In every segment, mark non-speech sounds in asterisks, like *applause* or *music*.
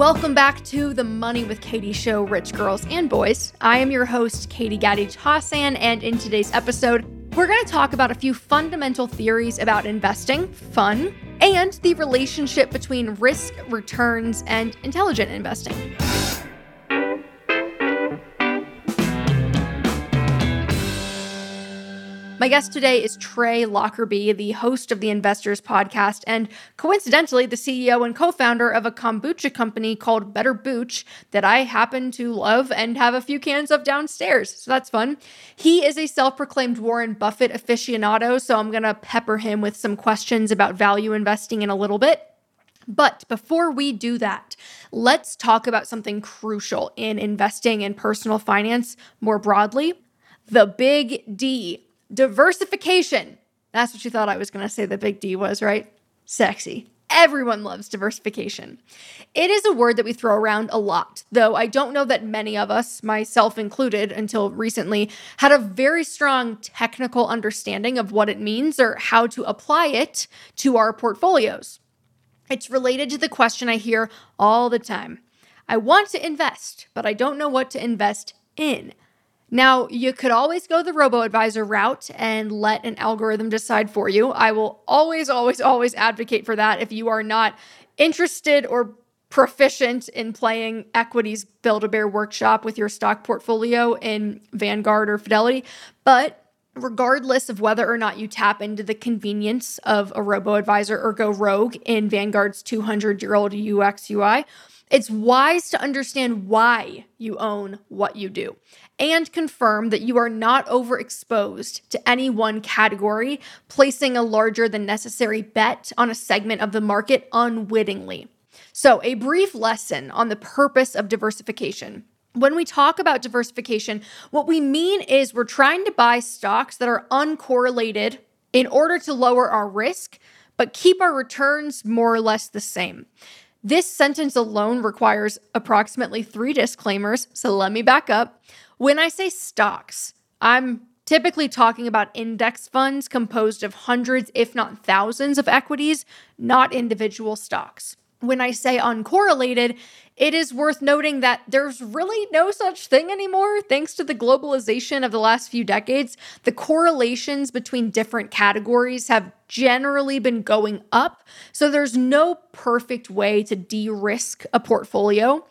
Welcome back to the Money with Katie show, rich girls and boys. I am your host, Katie Gatti Tassin, and in today's episode, we're going to talk about a few fundamental theories about investing, fun, and the relationship between risk, returns, and intelligent investing. My guest today is Trey Lockerbie, the host of the Investors Podcast, and coincidentally, the CEO and co founder of a kombucha company called Better Booch that I happen to love and have a few cans of downstairs. So that's fun. He is a self proclaimed Warren Buffett aficionado, so I'm going to pepper him with some questions about value investing in a little bit. But before we do that, let's talk about something crucial in investing in personal finance more broadly the big D Diversification. That's what you thought I was going to say the big D was, right? Sexy. Everyone loves diversification. It is a word that we throw around a lot, though I don't know that many of us, myself included until recently, had a very strong technical understanding of what it means or how to apply it to our portfolios. It's related to the question I hear all the time I want to invest, but I don't know what to invest in. Now, you could always go the robo advisor route and let an algorithm decide for you. I will always, always, always advocate for that if you are not interested or proficient in playing equities Build a Bear workshop with your stock portfolio in Vanguard or Fidelity. But regardless of whether or not you tap into the convenience of a robo advisor or go rogue in Vanguard's 200 year old UX UI, it's wise to understand why you own what you do and confirm that you are not overexposed to any one category, placing a larger than necessary bet on a segment of the market unwittingly. So, a brief lesson on the purpose of diversification. When we talk about diversification, what we mean is we're trying to buy stocks that are uncorrelated in order to lower our risk, but keep our returns more or less the same. This sentence alone requires approximately three disclaimers, so let me back up. When I say stocks, I'm typically talking about index funds composed of hundreds, if not thousands, of equities, not individual stocks. When I say uncorrelated, it is worth noting that there's really no such thing anymore. Thanks to the globalization of the last few decades, the correlations between different categories have generally been going up. So there's no perfect way to de risk a portfolio,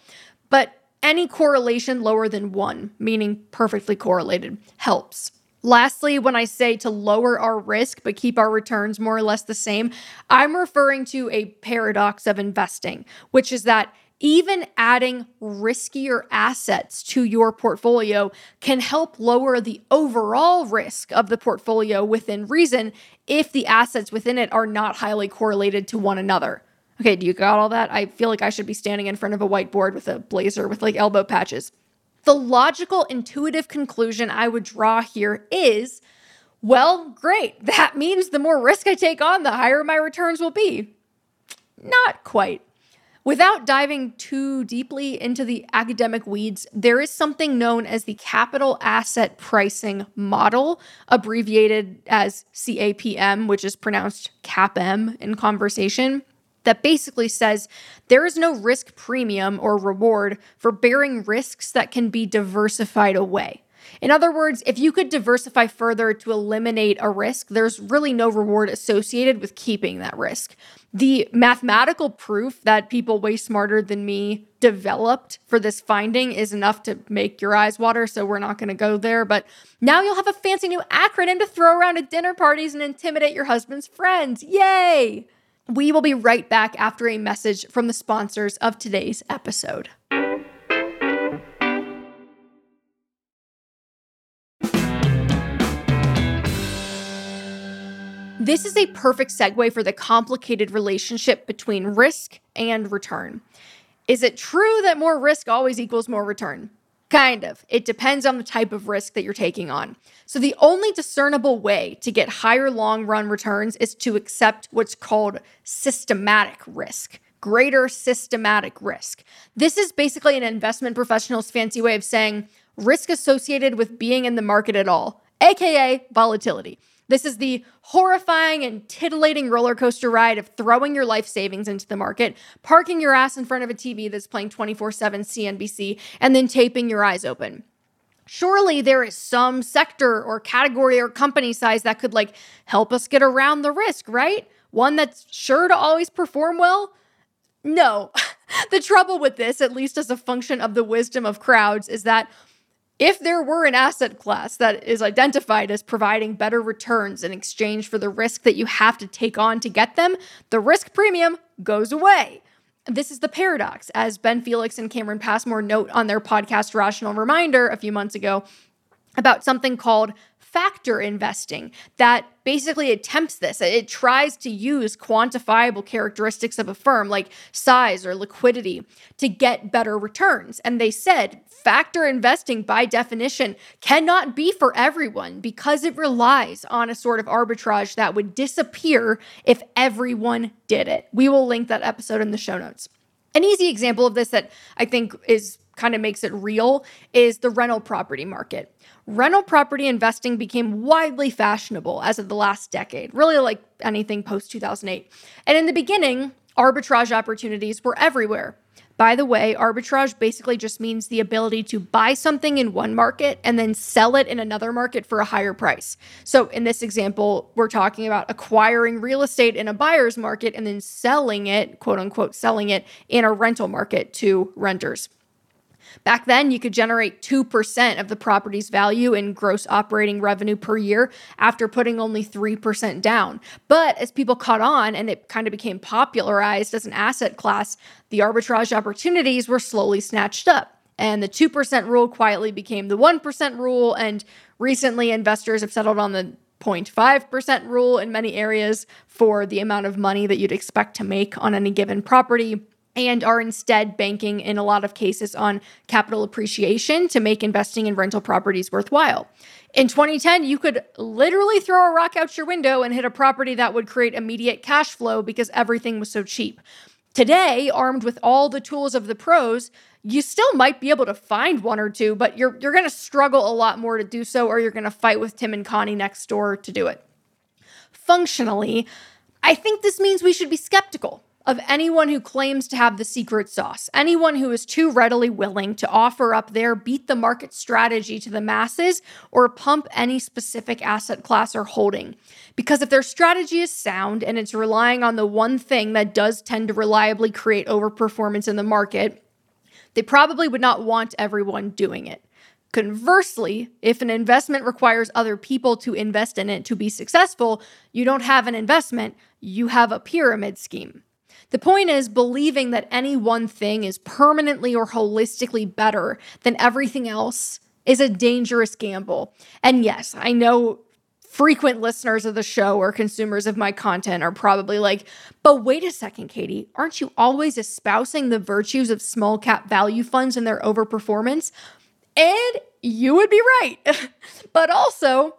but any correlation lower than one, meaning perfectly correlated, helps. Lastly, when I say to lower our risk but keep our returns more or less the same, I'm referring to a paradox of investing, which is that even adding riskier assets to your portfolio can help lower the overall risk of the portfolio within reason if the assets within it are not highly correlated to one another. Okay, do you got all that? I feel like I should be standing in front of a whiteboard with a blazer with like elbow patches. The logical, intuitive conclusion I would draw here is well, great. *laughs* That means the more risk I take on, the higher my returns will be. Not quite. Without diving too deeply into the academic weeds, there is something known as the capital asset pricing model, abbreviated as CAPM, which is pronounced CAPM in conversation that basically says there is no risk premium or reward for bearing risks that can be diversified away. In other words, if you could diversify further to eliminate a risk, there's really no reward associated with keeping that risk. The mathematical proof that people way smarter than me developed for this finding is enough to make your eyes water, so we're not going to go there. But now you'll have a fancy new acronym to throw around at dinner parties and intimidate your husband's friends. Yay! We will be right back after a message from the sponsors of today's episode. This is a perfect segue for the complicated relationship between risk and return. Is it true that more risk always equals more return? Kind of. It depends on the type of risk that you're taking on. So, the only discernible way to get higher long run returns is to accept what's called systematic risk, greater systematic risk. This is basically an investment professional's fancy way of saying risk associated with being in the market at all, AKA volatility. This is the horrifying and titillating roller coaster ride of throwing your life savings into the market, parking your ass in front of a TV that's playing 24 7 CNBC, and then taping your eyes open. Surely there is some sector or category or company size that could like help us get around the risk, right? One that's sure to always perform well? No. *laughs* the trouble with this, at least as a function of the wisdom of crowds, is that if there were an asset class that is identified as providing better returns in exchange for the risk that you have to take on to get them, the risk premium goes away. This is the paradox, as Ben Felix and Cameron Passmore note on their podcast Rational Reminder a few months ago about something called factor investing that basically attempts this. It tries to use quantifiable characteristics of a firm like size or liquidity to get better returns. And they said factor investing, by definition, cannot be for everyone because it relies on a sort of arbitrage that would disappear if everyone did it. We will link that episode in the show notes. An easy example of this that I think is kind of makes it real is the rental property market rental property investing became widely fashionable as of the last decade, really like anything post 2008. And in the beginning, arbitrage opportunities were everywhere. By the way, arbitrage basically just means the ability to buy something in one market and then sell it in another market for a higher price. So, in this example, we're talking about acquiring real estate in a buyer's market and then selling it, quote unquote, selling it in a rental market to renters. Back then, you could generate 2% of the property's value in gross operating revenue per year after putting only 3% down. But as people caught on and it kind of became popularized as an asset class, the arbitrage opportunities were slowly snatched up. And the 2% rule quietly became the 1% rule. And recently, investors have settled on the 0.5% rule in many areas for the amount of money that you'd expect to make on any given property and are instead banking in a lot of cases on capital appreciation to make investing in rental properties worthwhile. In 2010, you could literally throw a rock out your window and hit a property that would create immediate cash flow because everything was so cheap. Today, armed with all the tools of the pros, you still might be able to find one or two, but you're you're going to struggle a lot more to do so or you're going to fight with Tim and Connie next door to do it. Functionally, I think this means we should be skeptical of anyone who claims to have the secret sauce, anyone who is too readily willing to offer up their beat the market strategy to the masses or pump any specific asset class or holding. Because if their strategy is sound and it's relying on the one thing that does tend to reliably create overperformance in the market, they probably would not want everyone doing it. Conversely, if an investment requires other people to invest in it to be successful, you don't have an investment, you have a pyramid scheme. The point is, believing that any one thing is permanently or holistically better than everything else is a dangerous gamble. And yes, I know frequent listeners of the show or consumers of my content are probably like, but wait a second, Katie, aren't you always espousing the virtues of small cap value funds and their overperformance? And you would be right. *laughs* but also,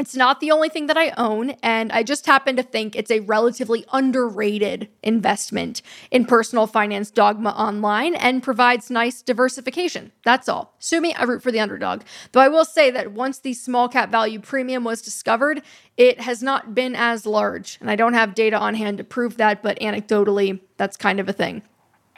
it's not the only thing that I own, and I just happen to think it's a relatively underrated investment in personal finance dogma online and provides nice diversification. That's all. Sue me, I root for the underdog. Though I will say that once the small cap value premium was discovered, it has not been as large. And I don't have data on hand to prove that, but anecdotally, that's kind of a thing.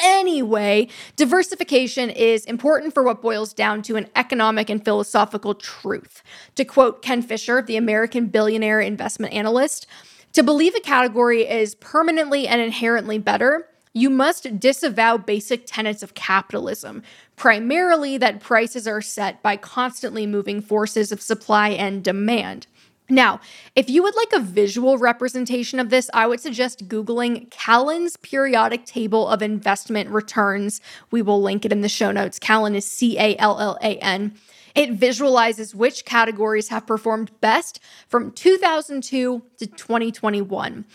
Anyway, diversification is important for what boils down to an economic and philosophical truth. To quote Ken Fisher, the American billionaire investment analyst, to believe a category is permanently and inherently better, you must disavow basic tenets of capitalism, primarily that prices are set by constantly moving forces of supply and demand. Now, if you would like a visual representation of this, I would suggest Googling Callan's periodic table of investment returns. We will link it in the show notes. Callan is C A L L A N. It visualizes which categories have performed best from 2002 to 2021.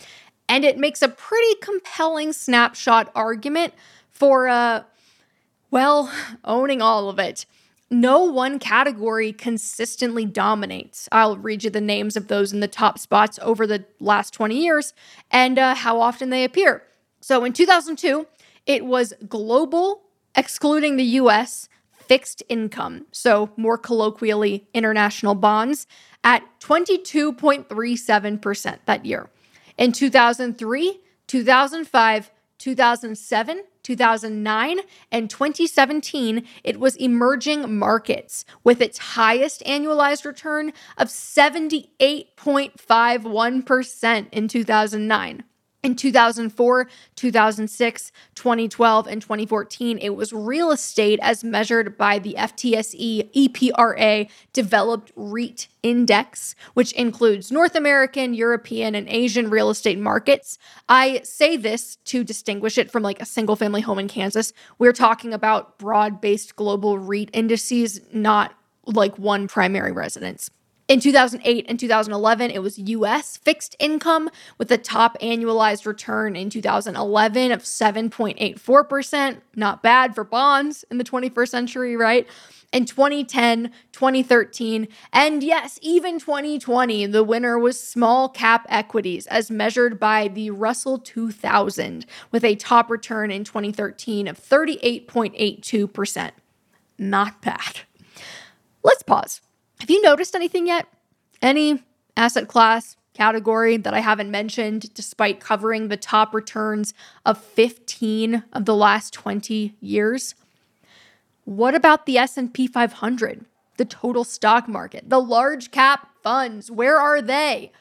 And it makes a pretty compelling snapshot argument for, uh, well, *laughs* owning all of it no one category consistently dominates. I'll read you the names of those in the top spots over the last 20 years and uh, how often they appear. So in 2002, it was global, excluding the US, fixed income, so more colloquially, international bonds, at 22.37% that year. In 2003, 2005, 2007, 2009, and 2017, it was emerging markets with its highest annualized return of 78.51% in 2009. In 2004, 2006, 2012, and 2014, it was real estate as measured by the FTSE EPRA developed REIT index, which includes North American, European, and Asian real estate markets. I say this to distinguish it from like a single family home in Kansas. We're talking about broad based global REIT indices, not like one primary residence. In 2008 and 2011, it was US fixed income with a top annualized return in 2011 of 7.84%. Not bad for bonds in the 21st century, right? In 2010, 2013, and yes, even 2020, the winner was small cap equities as measured by the Russell 2000 with a top return in 2013 of 38.82%. Not bad. Let's pause. Have you noticed anything yet? Any asset class, category that I haven't mentioned despite covering the top returns of 15 of the last 20 years? What about the S&P 500, the total stock market, the large cap funds? Where are they?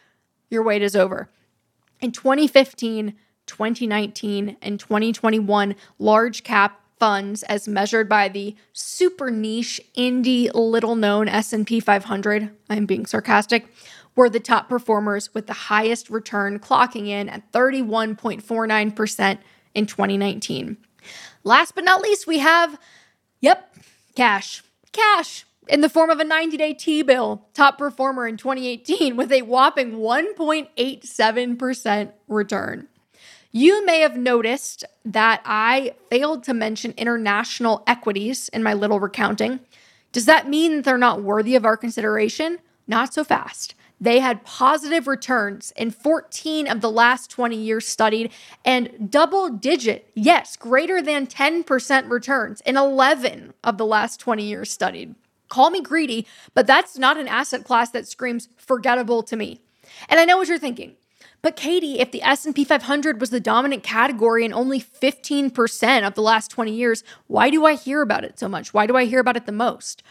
Your wait is over. In 2015, 2019, and 2021, large cap funds as measured by the super niche indie little known S&P 500, I'm being sarcastic, were the top performers with the highest return clocking in at 31.49% in 2019. Last but not least, we have yep, cash. Cash in the form of a 90-day T-bill, top performer in 2018 with a whopping 1.87% return. You may have noticed that I failed to mention international equities in my little recounting. Does that mean they're not worthy of our consideration? Not so fast. They had positive returns in 14 of the last 20 years studied and double digit, yes, greater than 10% returns in 11 of the last 20 years studied. Call me greedy, but that's not an asset class that screams forgettable to me. And I know what you're thinking. But Katie, if the S&P 500 was the dominant category in only 15% of the last 20 years, why do I hear about it so much? Why do I hear about it the most?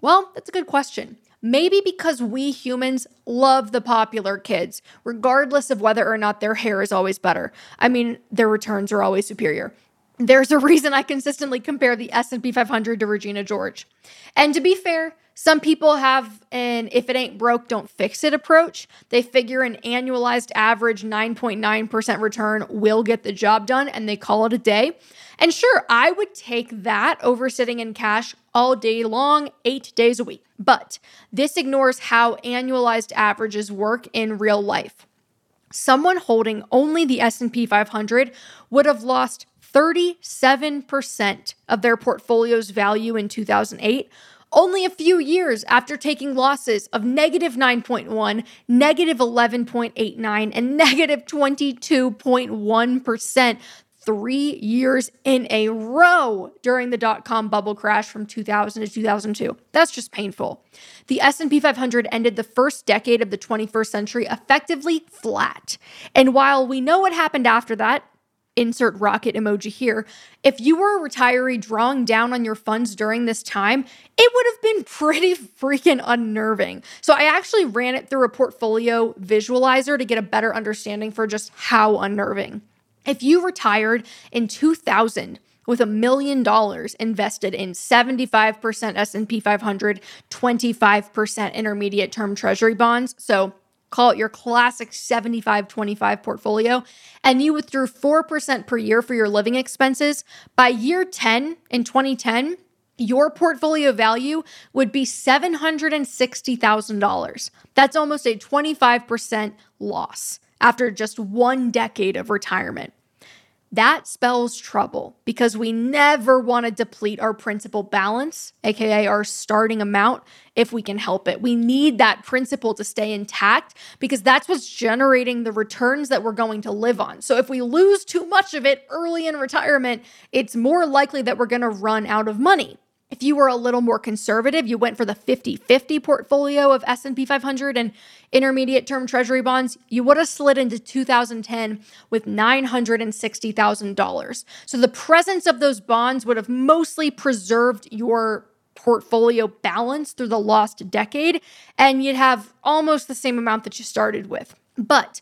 Well, that's a good question. Maybe because we humans love the popular kids, regardless of whether or not their hair is always better. I mean, their returns are always superior. There's a reason I consistently compare the S&P 500 to Regina George. And to be fair, some people have an if it ain't broke, don't fix it approach. They figure an annualized average 9.9% return will get the job done and they call it a day. And sure, I would take that over sitting in cash all day long, eight days a week. But this ignores how annualized averages work in real life. Someone holding only the S&P 500 would have lost 37% of their portfolio's value in 2008 only a few years after taking losses of negative 9.1, negative 11.89, and negative 22.1 three years in a row during the dot-com bubble crash from 2000 to 2002 that's just painful. The s&p 500 ended the first decade of the 21st century effectively flat. And while we know what happened after that insert rocket emoji here. If you were a retiree drawing down on your funds during this time, it would have been *laughs* pretty freaking unnerving. So I actually ran it through a portfolio visualizer to get a better understanding for just how unnerving. If you retired in 2000 with a million dollars invested in 75% S&P 500, 25% intermediate term treasury bonds, so call it your classic 75 25 portfolio, and you withdrew 4% per year for your living expenses, by year 10 in 2010, your portfolio value would be $760,000. That's almost a 25% loss after just one decade of retirement. That spells trouble because we never want to deplete our principal balance, aka our starting amount, if we can help it. We need that principal to stay intact because that's what's generating the returns that we're going to live on. So if we lose too much of it early in retirement, it's more likely that we're going to run out of money. If you were a little more conservative, you went for the 50-50 portfolio of S&P 500 and intermediate term treasury bonds, you would have slid into 2010 with $960,000. So the presence of those bonds would have mostly preserved your portfolio balance through the lost decade and you'd have almost the same amount that you started with. But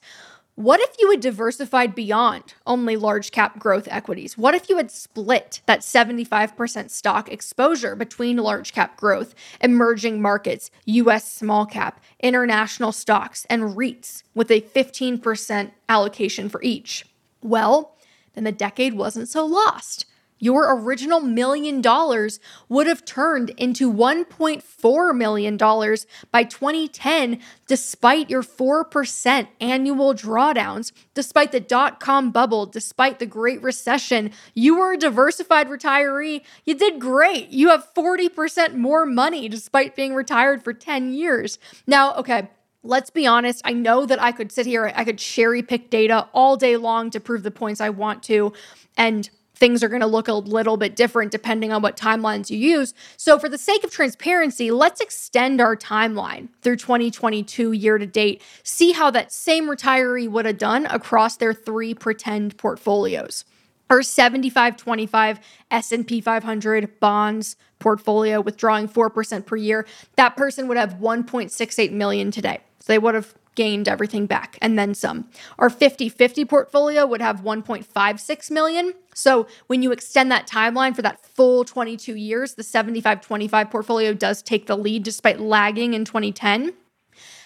what if you had diversified beyond only large cap growth equities? What if you had split that 75% stock exposure between large cap growth, emerging markets, US small cap, international stocks, and REITs with a 15% allocation for each? Well, then the decade wasn't so lost your original million dollars would have turned into $1.4 million by 2010, despite your 4% annual drawdowns, despite the dot com bubble, despite the Great Recession. You were a diversified retiree. You did great. You have 40% more money despite being retired for 10 years. Now, okay let's be honest, I know that I could sit here, I could cherry pick data all day long to prove the points I want to. And things are going to look a little bit different depending on what timelines you use. So, for the sake of transparency, let's extend our timeline through 2022 year to date, see how that same retiree would have done across their three pretend portfolios. Our 75 25 S&P 500 bonds portfolio withdrawing 4% per year, that person would have 1.68 million today. So they would have gained everything back and then some. Our 50-50 portfolio would have 1.56 million. So when you extend that timeline for that full 22 years, the 75-25 portfolio does take the lead despite lagging in 2010.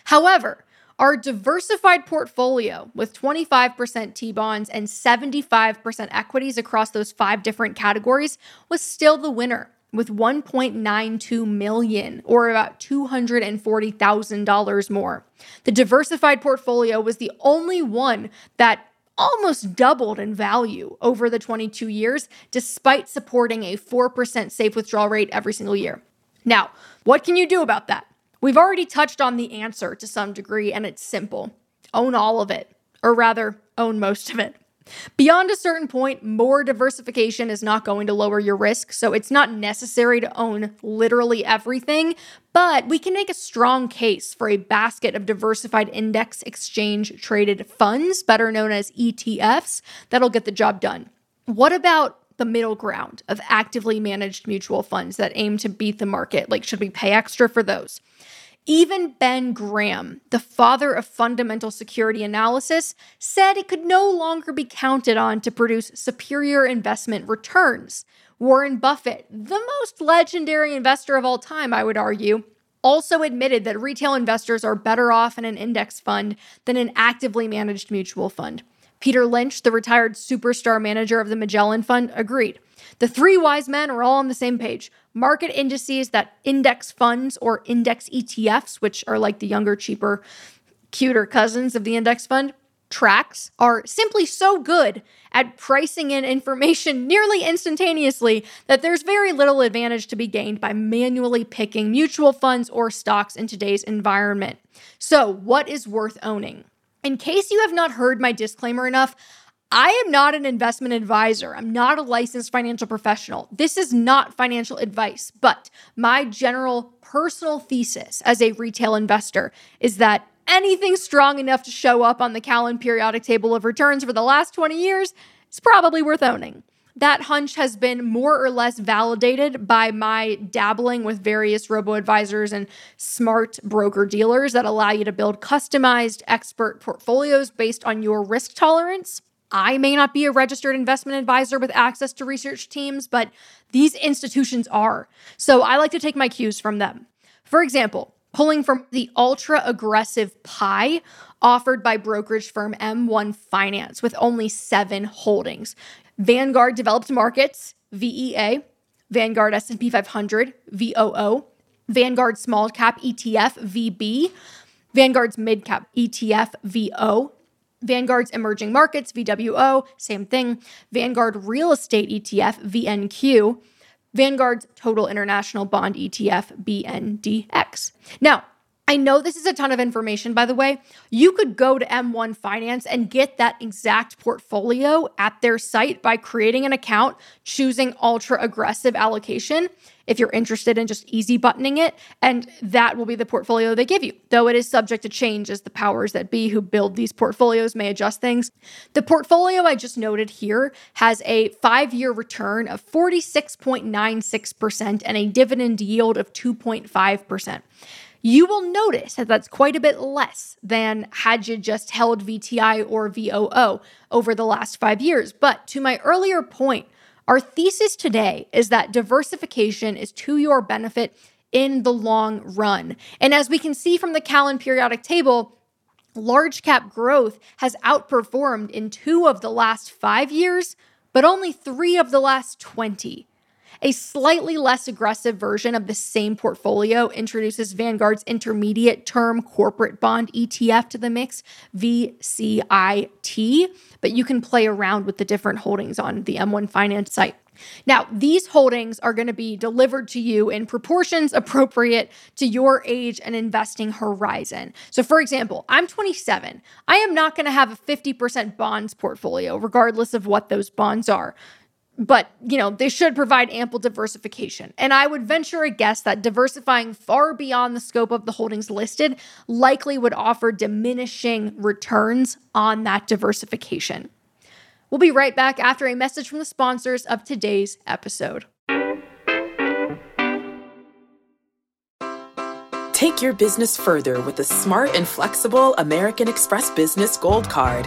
However, our diversified portfolio with 25% T bonds and 75% equities across those five different categories was still the winner with 1.92 million or about $240,000 more. The diversified portfolio was the only one that almost doubled in value over the 22 years despite supporting a 4% safe withdrawal rate every single year. Now, what can you do about that? We've already touched on the answer to some degree and it's simple. Own all of it, or rather, own most of it. Beyond a certain point, more diversification is not going to lower your risk, so it's not necessary to own literally everything, but we can make a strong case for a basket of diversified index exchange traded funds, better known as ETFs, that'll get the job done. What about the middle ground of actively managed mutual funds that aim to beat the market? Like, should we pay extra for those? Even Ben Graham, the father of fundamental security analysis, said it could no longer be counted on to produce superior investment returns. Warren Buffett, the most legendary investor of all time, I would argue, also admitted that retail investors are better off in an index fund than an actively managed mutual fund. Peter Lynch, the retired superstar manager of the Magellan Fund, agreed. The three wise men are all on the same page. Market indices that index funds or index ETFs, which are like the younger, cheaper, cuter cousins of the index fund, tracks are simply so good at pricing in information nearly instantaneously that there's very little advantage to be gained by manually picking mutual funds or stocks in today's environment. So, what is worth owning? In case you have not heard my disclaimer enough, I am not an investment advisor. I'm not a licensed financial professional. This is not financial advice, but my general personal thesis as a retail investor is that anything strong enough to show up on the Callan periodic table of returns for the last 20 years is probably worth owning. That hunch has been more or less validated by my dabbling with various robo advisors and smart broker dealers that allow you to build customized expert portfolios based on your risk tolerance. I may not be a registered investment advisor with access to research teams, but these institutions are. So I like to take my cues from them. For example, pulling from the ultra aggressive pie offered by brokerage firm M1 Finance with only seven holdings. Vanguard Developed Markets, VEA, Vanguard S&P 500, VOO, Vanguard Small Cap ETF, VB, Vanguard's Mid Cap ETF, VO, Vanguard's Emerging Markets, VWO, same thing. Vanguard Real Estate ETF, VNQ. Vanguard's Total International Bond ETF, BNDX. Now, I know this is a ton of information, by the way. You could go to M1 Finance and get that exact portfolio at their site by creating an account, choosing ultra aggressive allocation if you're interested in just easy buttoning it. And that will be the portfolio they give you, though it is subject to change as the powers that be who build these portfolios may adjust things. The portfolio I just noted here has a five year return of 46.96% and a dividend yield of 2.5% you will notice that that's quite a bit less than had you just held VTI or VOO over the last five years. But to my earlier point, our thesis today is that diversification is to your benefit in the long run. And as we can see from the Callan periodic table, large cap growth has outperformed in two of the last five years, but only three of the last 20. A slightly less aggressive version of the same portfolio introduces Vanguard's intermediate term corporate bond ETF to the mix, VCIT, but you can play around with the different holdings on the M1 Finance site. Now, these holdings are going to be delivered to you in proportions appropriate to your age and investing horizon. So, for example, I'm 27. I am not going to have a 50% bonds portfolio, regardless of what those bonds are but you know they should provide ample diversification. And i would venture a guess that diversifying far beyond the scope of the holdings listed likely would offer diminishing returns on that diversification. We'll be right back after a message from the sponsors of today's episode. Take your business further with the smart and flexible american express business gold card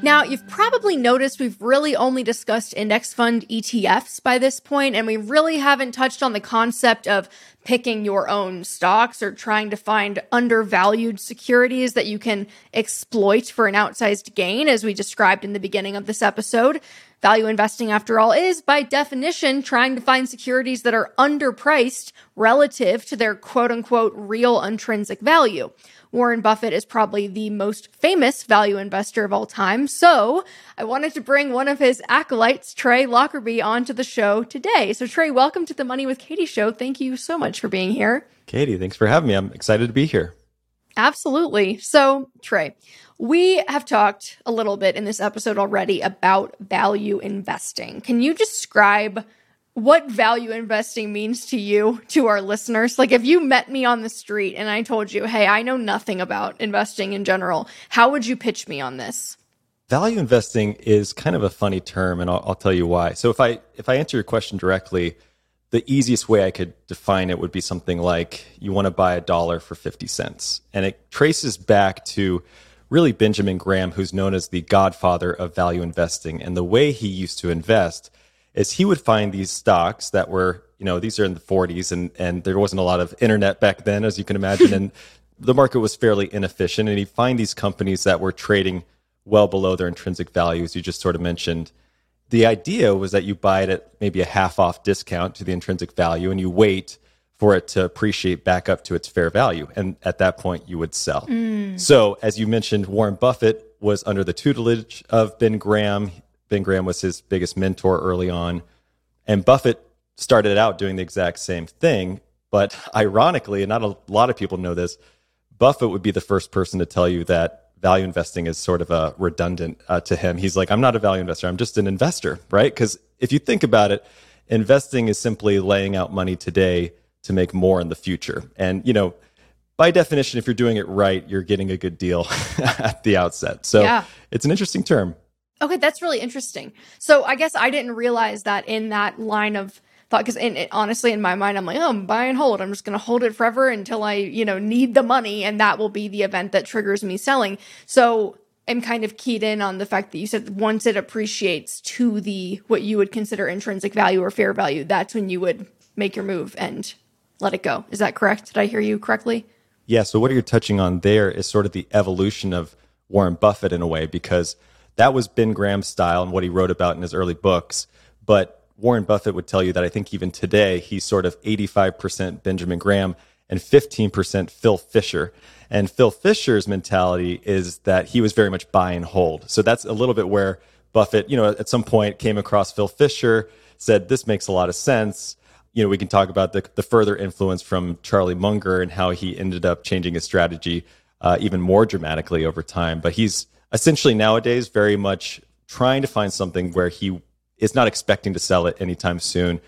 Now, you've probably noticed we've really only discussed index fund ETFs by this point, and we really haven't touched on the concept of picking your own stocks or trying to find undervalued securities that you can exploit for an outsized gain, as we described in the beginning of this episode. Value investing, after all, is by definition trying to find securities that are underpriced relative to their quote unquote real intrinsic value. Warren Buffett is probably the most famous value investor of all time. So I wanted to bring one of his acolytes, Trey Lockerbie, onto the show today. So, Trey, welcome to the Money with Katie show. Thank you so much for being here. Katie, thanks for having me. I'm excited to be here. Absolutely. So, Trey, we have talked a little bit in this episode already about value investing. Can you describe what value investing means to you, to our listeners. Like, if you met me on the street and I told you, hey, I know nothing about investing in general, how would you pitch me on this? Value investing is kind of a funny term, and I'll, I'll tell you why. So, if I if I answer your question directly, the easiest way I could define it would be something like you want to buy a dollar for 50 cents. And it traces back to really Benjamin Graham, who's known as the godfather of value investing. And the way he used to invest is he would find these stocks that were, you know, these are in the 40s and, and there wasn't a lot of internet back then, as you can imagine. and *laughs* the market was fairly inefficient. And he'd find these companies that were trading well below their intrinsic values, you just sort of mentioned. The idea was that you buy it at maybe a half off discount to the intrinsic value and you wait for it to appreciate back up to its fair value. And at that point, you would sell. Mm. So, as you mentioned, Warren Buffett was under the tutelage of Ben Graham. Ben Graham was his biggest mentor early on. And Buffett started out doing the exact same thing. But ironically, and not a lot of people know this, Buffett would be the first person to tell you that value investing is sort of a redundant uh, to him. He's like, I'm not a value investor, I'm just an investor, right? Because if you think about it, investing is simply laying out money today to make more in the future. And, you know, by definition, if you're doing it right, you're getting a good deal *laughs* at the outset. So yeah. it's an interesting term. Okay, that's really interesting. So I guess I didn't realize that in that line of thought because honestly in my mind i'm like oh i'm buy and hold i'm just going to hold it forever until i you know need the money and that will be the event that triggers me selling so i'm kind of keyed in on the fact that you said once it appreciates to the what you would consider intrinsic value or fair value that's when you would make your move and let it go is that correct did i hear you correctly Yeah. So what you're touching on there is sort of the evolution of Warren Buffett in a way, because that was Ben Graham's style and what he wrote about in his early books. But Warren Buffett would tell you that I think even today he's sort of 85% Benjamin Graham and 15% Phil Fisher. And Phil Fisher's mentality is that he was very much buy and hold. So that's a little bit where Buffett, you know, at some point came across Phil Fisher, said, This makes a lot of sense. You know, we can talk about the, the further influence from Charlie Munger and how he ended up changing his strategy uh, even more dramatically over time. But he's essentially nowadays very much trying to find something where he is not expecting to sell it anytime soon,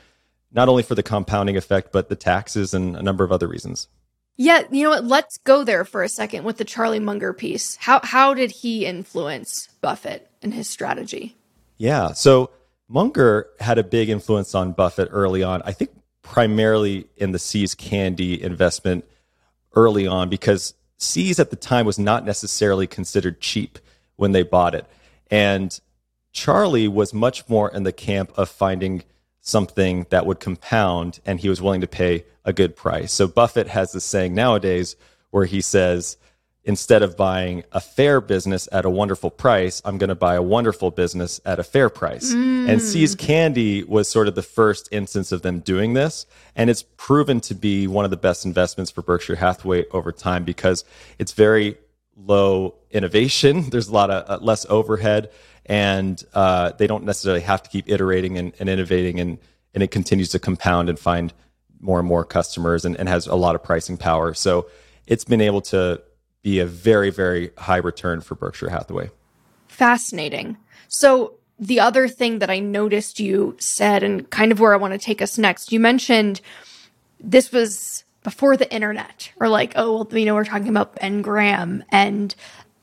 not only for the compounding effect, but the taxes and a number of other reasons. Yeah, you know what? Let's go there for a second with the Charlie Munger piece. How how did he influence Buffett and his strategy? Yeah, so Munger had a big influence on Buffett early on. I think primarily in the See's Candy investment early on because See's at the time was not necessarily considered cheap when they bought it. And Charlie was much more in the camp of finding something that would compound and he was willing to pay a good price. So Buffett has this saying nowadays where he says, instead of buying a fair business at a wonderful price, I'm going to buy a wonderful business at a fair price. Mm. And See's Candy was sort of the first instance of them doing this. And it's proven to be one of the best investments for Berkshire Hathaway over time because it's very low innovation. *laughs* There's a lot of uh, less overhead and uh, they don't necessarily have to keep iterating and, and, innovating and, and it continues to compound and find more and more customers and, and has a lot of pricing power so it's been able to be a very very high return for berkshire hathaway fascinating so the other thing that i noticed you said and kind of where i want to take us next you mentioned this was before the internet or like oh well you know we're talking about ben graham and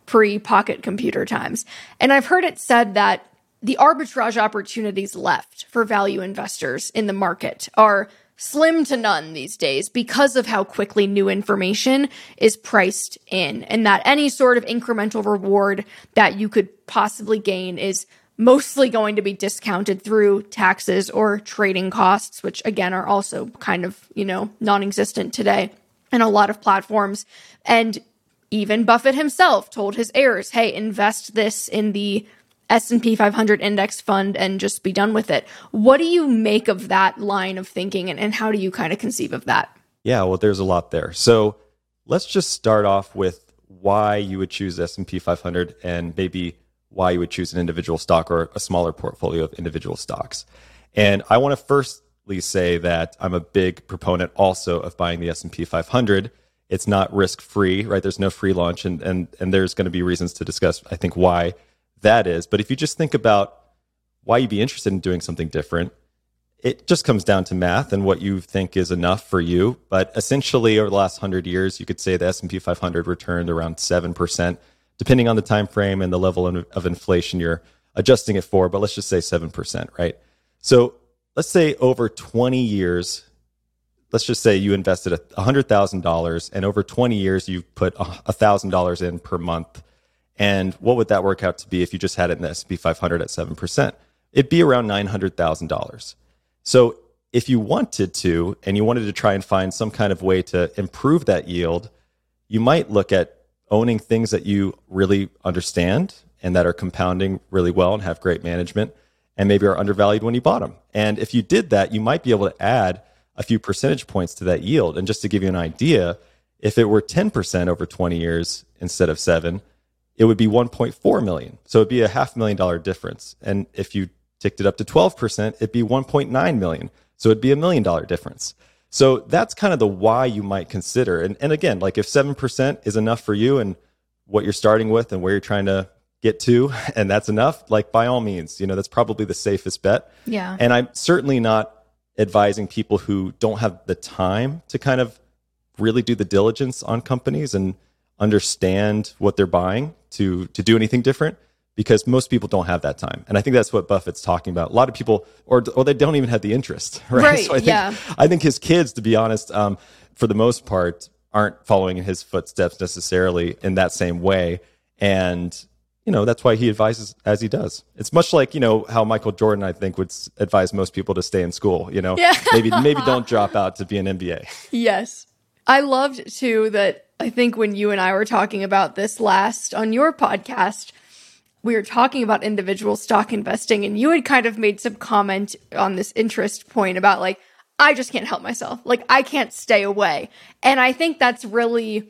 pre pocket computer times. And I've heard it said that the arbitrage opportunities left for value investors in the market are slim to none these days because of how quickly new information is priced in, and that any sort of incremental reward that you could possibly gain is mostly going to be discounted through taxes or trading costs, which again are also kind of, you know, non existent today in a lot of platforms. And even Buffett himself told his heirs, "Hey, invest this in the S&P 500 index fund and just be done with it." What do you make of that line of thinking and, and how do you kind of conceive of that? Yeah, well there's a lot there. So, let's just start off with why you would choose S&P 500 and maybe why you would choose an individual stock or a smaller portfolio of individual stocks. And I want to firstly say that I'm a big proponent also of buying the S&P 500 it's not risk free, right? There's no free launch, and and and there's going to be reasons to discuss. I think why that is. But if you just think about why you'd be interested in doing something different, it just comes down to math and what you think is enough for you. But essentially, over the last hundred years, you could say the S and P 500 returned around seven percent, depending on the time frame and the level of inflation you're adjusting it for. But let's just say seven percent, right? So let's say over 20 years let's just say you invested $100,000 and over 20 years you've put $1,000 in per month. And what would that work out to be if you just had it in the S&P 500 at 7%? It'd be around $900,000. So if you wanted to and you wanted to try and find some kind of way to improve that yield, you might look at owning things that you really understand and that are compounding really well and have great management and maybe are undervalued when you bought them. And if you did that, you might be able to add a few percentage points to that yield. And just to give you an idea, if it were 10% over 20 years instead of seven, it would be 1.4 million. So it'd be a half million dollar difference. And if you ticked it up to 12%, it'd be 1.9 million. So it'd be a million dollar difference. So that's kind of the why you might consider. And, and again, like if 7% is enough for you and what you're starting with and where you're trying to get to, *laughs* and that's enough, like by all means, you know, that's probably the safest bet. Yeah. And I'm certainly not advising people who don't have the time to kind of really do the diligence on companies and understand what they're buying to to do anything different because most people don't have that time. And i think that's what buffett's talking about. A lot of people or or they don't even have the interest right, *laughs* right so i think yeah. i think his kids to be honest um, for the most part aren't following in his footsteps necessarily in that same way. And you know that's why he advises as he does. It's much like you know how michael jordan i think would advise most people to stay in school you know? Yeah. maybe maybe *laughs* don't drop out to be an NBA yes I loved too that I think when you and I were talking about this last on your podcast, we were talking about individual stock investing, and you had kind of made some comment on this interest point about like, I just can't help myself. Like, I can't stay away. And I think that's really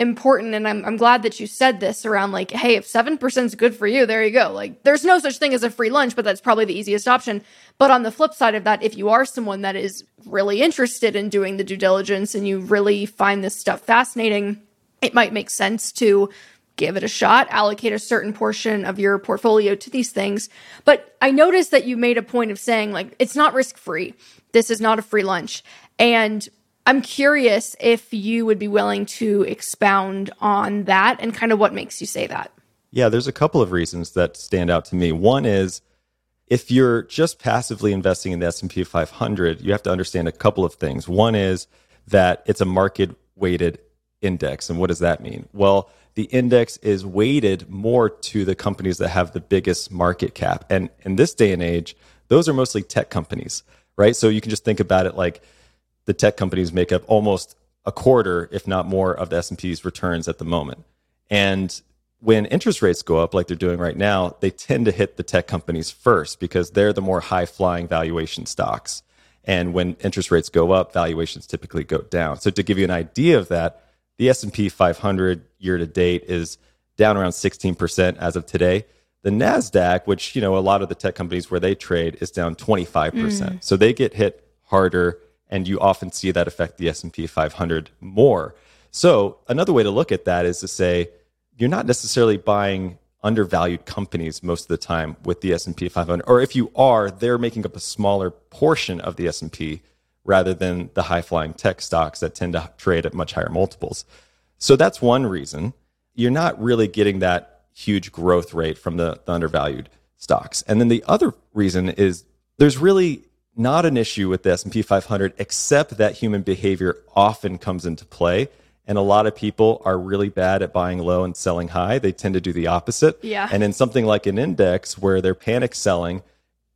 important and I'm, I'm glad that you said this around like hey if 7% is good for you there you go. Like there's no such thing as a free lunch but that's probably the easiest option. But on the flip side of that if you are someone that is really interested in doing the due diligence and you really find this stuff fascinating it might make sense to give it a shot allocate a certain portion of your portfolio to these things. But i noticed that you made a point of saying like it's not risk free this is not a free lunch. And I'm curious if you would be willing to expound on that and kind of what makes you say that. Yeah, there's a couple of reasons that stand out to me. One is if you're just passively investing in the S&P 500, you have to understand a couple of things. One is that it's a market weighted index. And what does that mean? Well, the index is weighted more to the companies that have the biggest market cap. And in this day and age, those are mostly tech companies, right? So you can just think about it like the tech companies make up almost a quarter, if not more, of the S&P's returns at the moment. And when interest rates go up like they're doing right now, they tend to hit the tech companies first because they're the more high flying valuation stocks. And when interest rates go up, valuations typically go down. So to give you an idea of that, the S&P 500 year to date is down around 16% as of today. The Nasdaq, which, you know, a lot of the tech companies where they trade is down 25%. Mm. So they get hit harder and you often see that affect the S&P 500 more. So, another way to look at that is to say you're not necessarily buying undervalued companies most of the time with the S&P 500 or if you are, they're making up a smaller portion of the S&P rather than the high-flying tech stocks that tend to trade at much higher multiples. So that's one reason. You're not really getting that huge growth rate from the, the undervalued stocks. And then the other reason is there's really not an issue with the S&P 500 except that human behavior often comes into play and a lot of people are really bad at buying low and selling high. They tend to do the opposite. Yeah. And in something like an index where they're panic selling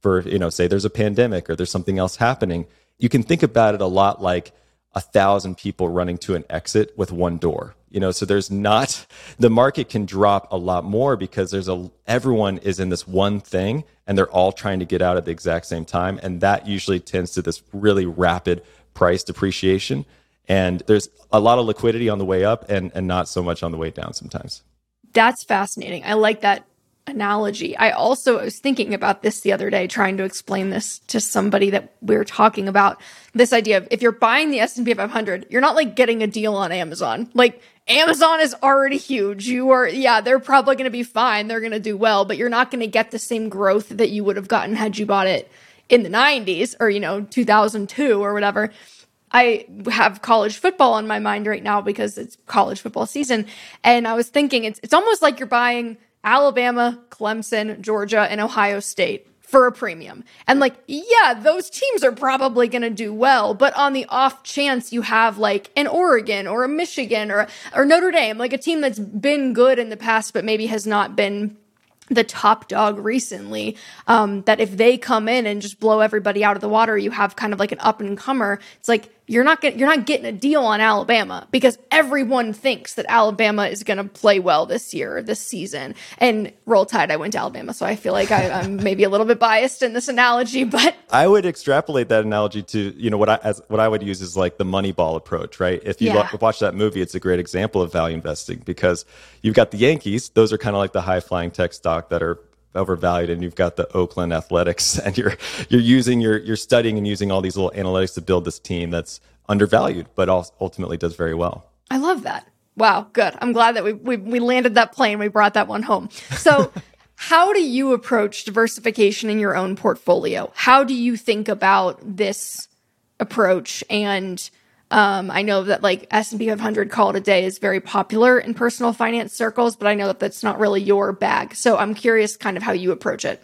for, you know, say there's a pandemic or there's something else happening, you can think about it a lot like a thousand people running to an exit with one door. You know so there's not the market can drop a lot more because there's a everyone is in this one thing and they're all trying to get out at the exact same time. And that usually tends to this really rapid price depreciation. And there's a lot of liquidity on the way up and and not so much on the way down sometimes. That's fascinating. I like that analogy. I also was thinking about this the other day, trying to explain this to somebody that we are talking about. This idea of if you're buying the S&P 500, you're not like getting a deal on Amazon. Like Amazon is already huge. You are, yeah, they're probably going to be fine. They're going to do well, but you're not going to get the same growth that you would have gotten had you bought it in the 90s or, you know, 2002 or whatever. I have college football on my mind right now because it's college football season. And I was thinking it's, it's almost like you're buying Alabama, Clemson, Georgia, and Ohio State for a premium. And like, yeah, those teams are probably going to do well, but on the off chance you have like an Oregon or a Michigan or or Notre Dame, like a team that's been good in the past but maybe has not been the top dog recently um, that if they come in and just blow everybody out of the water you have kind of like an up and comer it's like you're not get, you're not getting a deal on Alabama because everyone thinks that Alabama is going to play well this year, this season. And roll tide, I went to Alabama, so I feel like I, am *laughs* maybe a little bit biased in this analogy, but I would extrapolate that analogy to you know what I as what I would use is like the Moneyball approach, right? If you yeah. watch that movie, it's a great example of value investing because you've got the Yankees; those are kind of like the high flying tech stock that are overvalued and you've got the Oakland Athletics *laughs* and you're you're using you're you're studying and using all these little analytics to build this team that's undervalued but ultimately does very well. I love that. Wow, good. I'm glad that we we, we landed that plane. We brought that one home. So *laughs* how do you approach diversification in your own portfolio? How do you think about this approach and um, I know that like S&P 500 call it a day is very popular in personal finance circles, but I know that that's not really your bag. So I'm curious kind of how you approach it.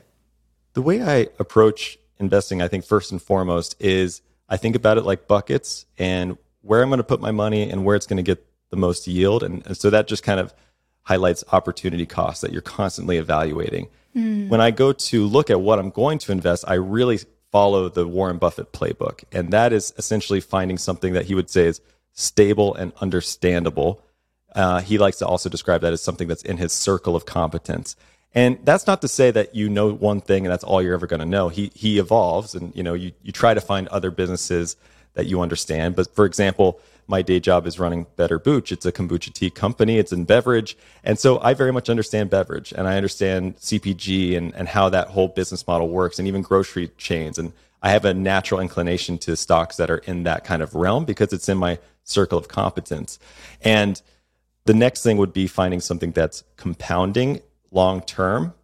The way I approach investing, I think first and foremost is I think about it like buckets and where I'm going to put my money and where it's going to get the most yield. And, and so that just kind of highlights opportunity costs that you're constantly evaluating. Mm. When I go to look at what I'm going to invest, I really follow the Warren Buffett playbook. And that is essentially finding something that he would say is stable, and understandable. Uh, he likes to also describe that as something that's in his circle of competence. And that's not to say that you know one thing and that's all you're ever going to know. He he evolves, and you know you you try to find other businesses that you understand. But for example, my day job is running Better Booch. It's a kombucha tea company. It's in beverage, and so I very much understand beverage, and I understand CPG and and how that whole business model works, and even grocery chains. And I have a natural inclination to stocks that are in that kind of realm because it's in my circle of competence. And the next thing would be finding something that's compounding long term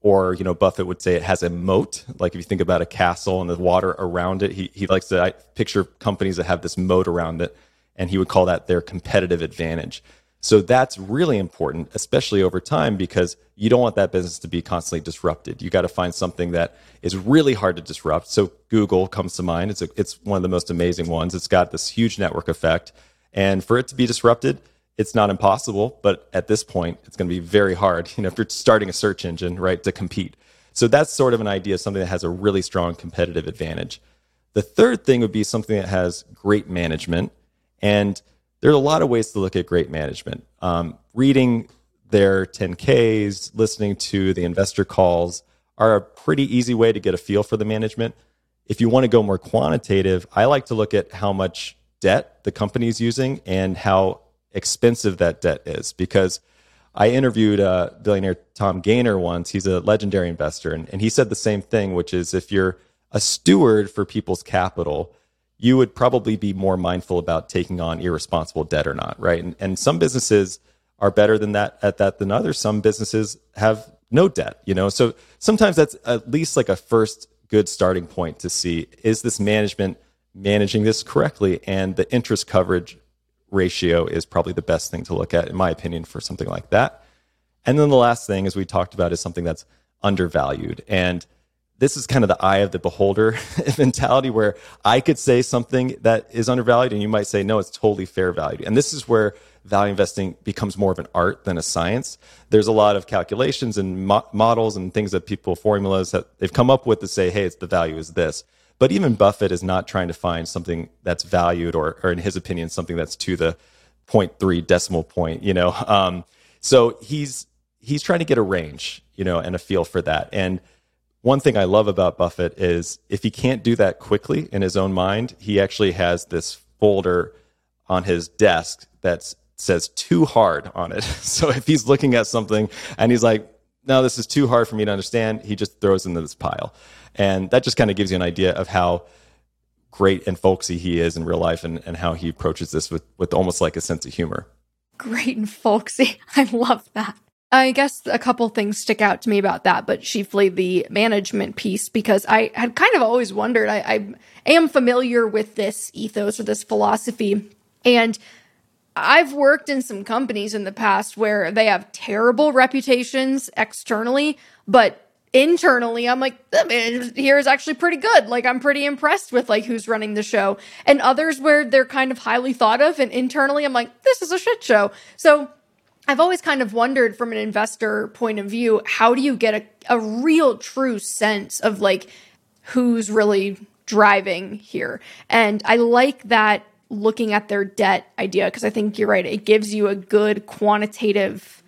or you know buffett would say it has a moat like if you think about a castle and the water around it he, he likes to picture companies that have this moat around it and he would call that their competitive advantage so that's really important especially over time because you don't want that business to be constantly disrupted you got to find something that is really hard to disrupt so google comes to mind it's, a, it's one of the most amazing ones it's got this huge network effect and for it to be disrupted it's not impossible, but at this point, it's going to be very hard. *laughs* You know, if you're starting a search engine, right, to compete. So that's sort of an idea of something that has a really strong competitive advantage. The third thing would be something that has great management, and there are a lot of ways to look at great management. Um, reading their 10Ks, listening to the investor calls are a pretty easy way to get a feel for the management. If you want to go more quantitative, I like to look at how much debt the company is using and how expensive that debt is because I interviewed uh, billionaire Tom Gayner once. He's a legendary investor, and, and he said the same thing, which is if you're a steward for people's capital, you would probably be more mindful about taking on irresponsible debt or not, right? And, and some businesses are better than that at that than others. Some businesses have no debt, you know. So sometimes that's at least like a first good starting point to see is this management managing this correctly and the interest coverage ratio is probably the best thing to look at, in my opinion, for something like that. And then the last thing, as we talked about, is something that's undervalued. And this is kind of the eye of the beholder *laughs* mentality where I could say something that is undervalued and you might say, no, it's totally fair value. And this is where value investing becomes more of an art than a science. There's a lot of calculations and mo- models and things that people, formulas that they've come up with to say, hey, it's the value is this. But even Buffett is not trying to find something that's valued or, or in his opinion, something that's to the 0.3 decimal point, you know? Um, so he's, he's trying to get a range, you know, and a feel for that. And one thing I love about Buffett is if he can't do that quickly in his own mind, he actually has this folder on his desk that says too hard on it. *laughs* So if he's looking at something and he's like, no, this is too hard for me to understand, he just throws into this pile. And that just kind of gives you an idea of how great and folksy he is in real life and, and how he approaches this with, with almost like a sense of humor. Great and folksy. *laughs* I love that. I guess a couple things stick out to me about that, but chiefly the management piece, because I had kind of always wondered. I, I am familiar with this ethos or this philosophy, and I've worked in some companies in the past where they have terrible reputations externally, but internally i'm like the here is actually pretty good like i'm pretty impressed with like who's running the show and others where they're kind of highly thought of and internally i'm like this is a shit show so i've always kind of wondered from an investor point of view how do you get a, a real true sense of like who's really driving here? And i like that looking at their debt idea because i think you're right it gives you a good quantitative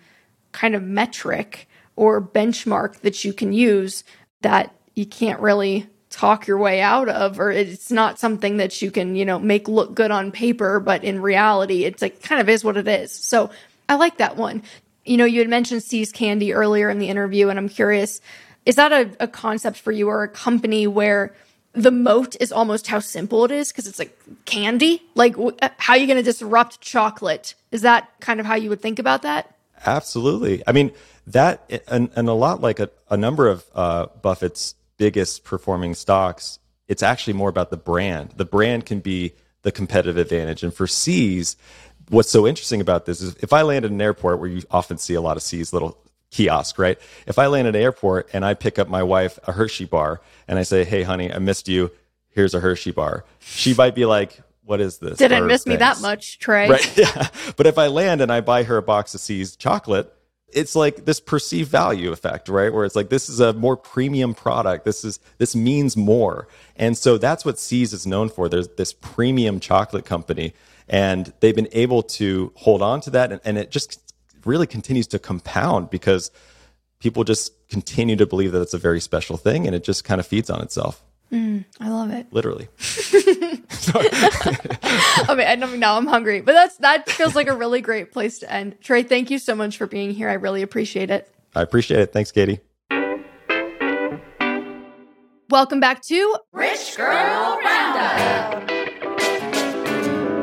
kind of metric or benchmark that you can use that you can't really talk your way out of or it's not something that you can you know make look good on paper but in reality it's like kind of is what it is. So i like that one. You know you had mentioned See's Candy earlier in the interview and i'm curious is that a, a concept for you or a company where the moat is almost how simple it is? Because it's like candy? Like how are you going to disrupt chocolate? Is that kind of how you would think about that? Absolutely. I mean that and, and a lot like a, a number of uh, Buffett's biggest performing stocks, it's actually more about the brand. The brand can be the competitive advantage. And for See's, what's so interesting about this is if I land at an airport where you often see a lot of See's little kiosk, right? If I land at an airport and I pick up my wife a Hershey bar and I say, "Hey, honey, I missed you. Here's a Hershey bar," she might be like, "What is this?" Didn't miss things. me that much, Trey. Right? *laughs* Yeah. But if I land and I buy her a box of See's chocolate, it's like this perceived value effect, right? Where it's like this is a more premium product. This is this means more. And so that's what See's is known for. There's this premium chocolate company. And they've been able to hold on to that. And, and it just really continues to compound because people just continue to believe that it's a very special thing and it just kind of feeds on itself. Mm, I love it. Literally. *laughs* I mean, I mean, now I'm hungry, but that's that feels like a really great place to end. Trey, thank you so much for being here. I really appreciate it. I appreciate it. Thanks, Katie. Welcome back to Rich Girl Roundup.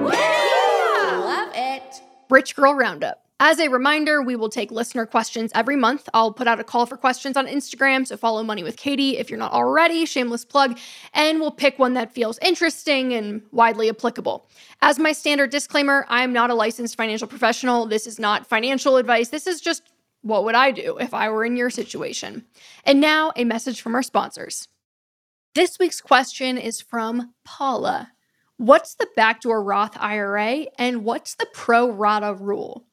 Love it. Rich Girl Roundup. As a reminder, we will take listener questions every month. I'll put out a call for questions on Instagram, so follow Money with Katie if you're not already, shameless plug, and we'll pick one that feels interesting and widely applicable. As my standard disclaimer, I'm not a licensed financial professional. This is not financial advice. This is just what would I do if I were in your situation? And now, a message from our sponsors. This week's question is from Paula. What's the backdoor Roth IRA and what's the pro rata rule?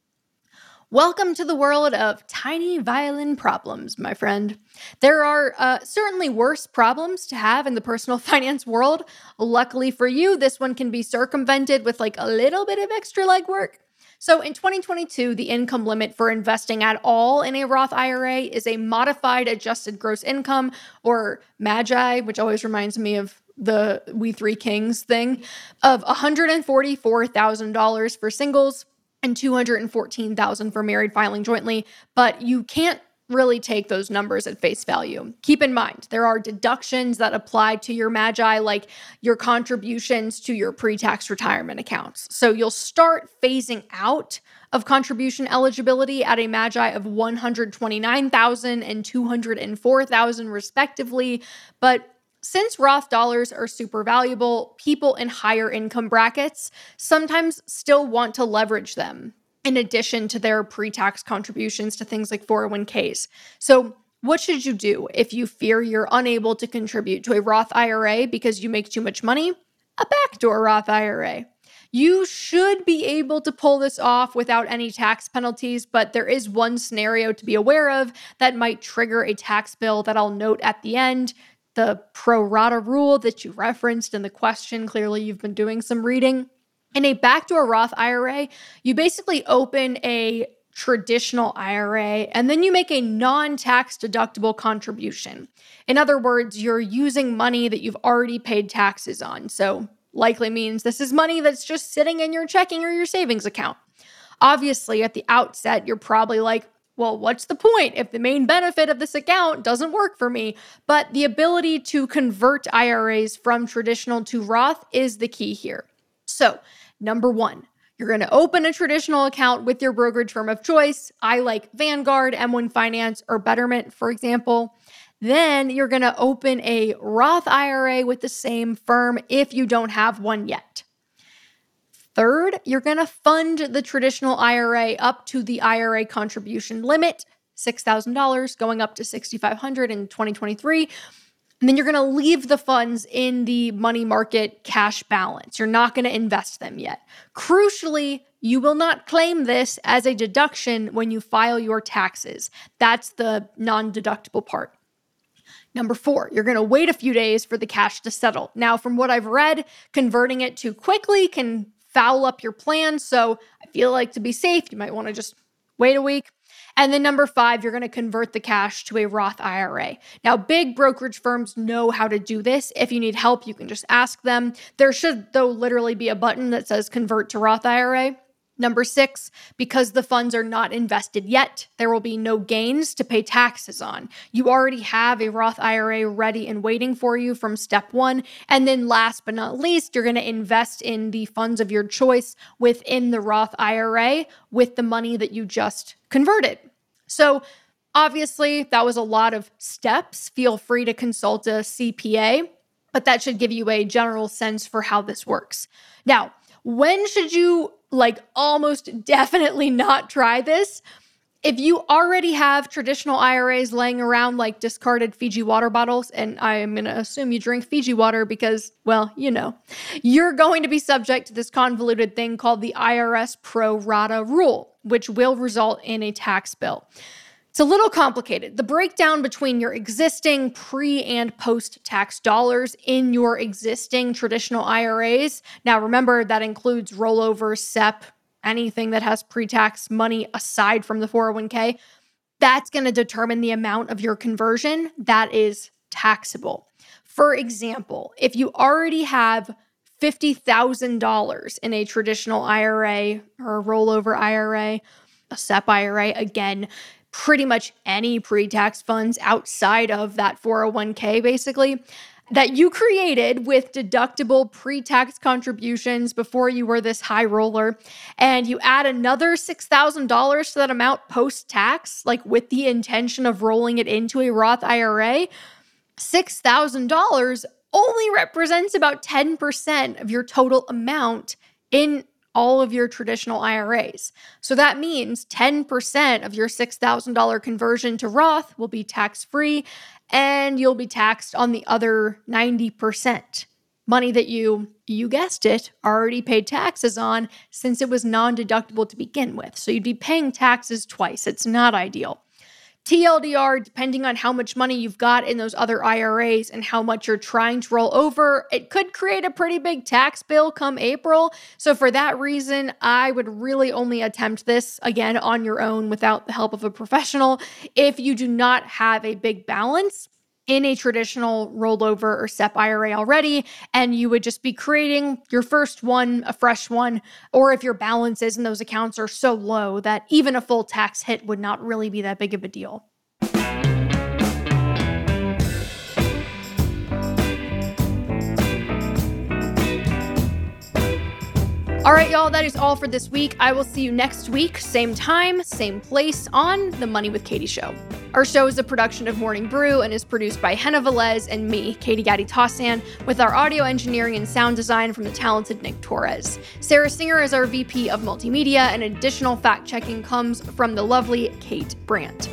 Welcome to the world of tiny violin problems, my friend. There are uh, certainly worse problems to have in the personal *laughs* finance world. Luckily for you, this one can be circumvented with like a little bit of extra legwork. So in 2022, the income limit for investing at all in a Roth IRA is a modified adjusted gross income or MAGI, which always reminds me of the We Three Kings thing, of $144,000 for singles and 214,000 for married filing jointly, but you can't really take those numbers at face value. Keep in mind, there are deductions that apply to your MAGI, like your contributions to your pre tax retirement accounts. So you'll start phasing out of contribution eligibility at a MAGI of 129,000 and 204,000 respectively, but since Roth dollars are super valuable, people in higher income brackets sometimes still want to leverage them in addition to their pre tax contributions to things like 401ks. So, what should you do if you fear you're unable to contribute to a Roth IRA because you make too much money? A backdoor Roth IRA. You should be able to pull this off without any tax penalties, but there is one scenario to be aware of that might trigger a tax bill that I'll note at the end the pro rata rule that you referenced in the question. Clearly, you've been doing some reading. In a backdoor Roth IRA, you basically open a traditional IRA and then you make a non tax deductible contribution. In other words, you're using money that you've already paid taxes on. So, likely means this is money that's just sitting in your checking or your savings account. Obviously, at the outset, you're probably like, well, what's the point if the main benefit of this account doesn't work for me? But the ability to convert IRAs from traditional to Roth is the key here. So, number one, you're going to open a traditional account with your brokerage firm of choice. I like Vanguard, M1 Finance, or Betterment, for example. Then you're going to open a Roth IRA with the same firm if you don't have one yet. Third, you're going to fund the traditional IRA up to the IRA contribution limit, $6,000 going up to 6500 in 2023. And then you're going to leave the funds in the money market cash balance. You're not going to invest them yet. Crucially, you will not claim this as a deduction when you file your taxes. That's the non deductible part. Number four, you're going to wait a few days for the cash to settle. Now, from what I've read, converting it too quickly can foul up your plan. So I feel like to be safe, you might want to just wait a week. And then number five, you're going to convert the cash to a Roth IRA. Now, big brokerage firms know how to do this. If you need help, you can just ask them. There should, though, literally be a button that says convert to Roth IRA. Number six, because the funds are not invested yet, there will be no gains to pay taxes on. You already have a Roth IRA ready and waiting for you from step one. And then last but not least, you're going to invest in the funds of your choice within the Roth IRA with the money that you just converted. So, obviously, that was a lot of steps. Feel free to consult a CPA, but that should give you a general sense for how this works. Now, when should you like almost definitely not try this? If you already have traditional IRAs laying around like discarded Fiji water bottles, and I am going to assume you drink Fiji water because, well, you know, you're going to be subject to this convoluted thing called the IRS pro rata rule, which will result in a tax bill. It's a little complicated. The breakdown between your existing pre and post tax dollars in your existing traditional IRAs. Now, remember that includes rollover, SEP, anything that has pre tax money aside from the 401k. That's going to determine the amount of your conversion that is taxable. For example, if you already have $50,000 in a traditional IRA or a rollover IRA, a SEP IRA, again, pretty much any pre tax funds outside of that 401k, basically, that you created with deductible pre tax contributions before you were this high roller, and you add another $6,000 to that amount post tax, like with the intention of rolling it into a Roth IRA, $6,000 only represents about 10% of your total amount in all of your traditional IRAs. So that means 10% of your $6,000 conversion to Roth will be tax free, and you'll be taxed on the other 90%. Money that you, you guessed it, already paid taxes on since it was non deductible to begin with. So you'd be paying taxes twice. It's not ideal. TLDR, depending on how much money you've got in those other IRAs and how much you're trying to roll over, it could create a pretty big tax bill come April. So, for that reason, I would really only attempt this again on your own without the help of a professional if you do not have a big balance in a traditional rollover or SEP IRA already, and you would just be creating your first one, a fresh one, or if your balances in those accounts are so low that even a full tax hit would not really be that big of a deal. All right, y'all, that is all for this week. I will see you next week, same time, same place on The Money with Katie Show. Our show is a production of Morning Brew and is produced by Henna Velez and me, Katie Gatti Tassin, with our audio engineering and sound design from the talented Nick Torres. Sarah Singer is our VP of Multimedia, and additional fact checking comes from the lovely Kate Brandt.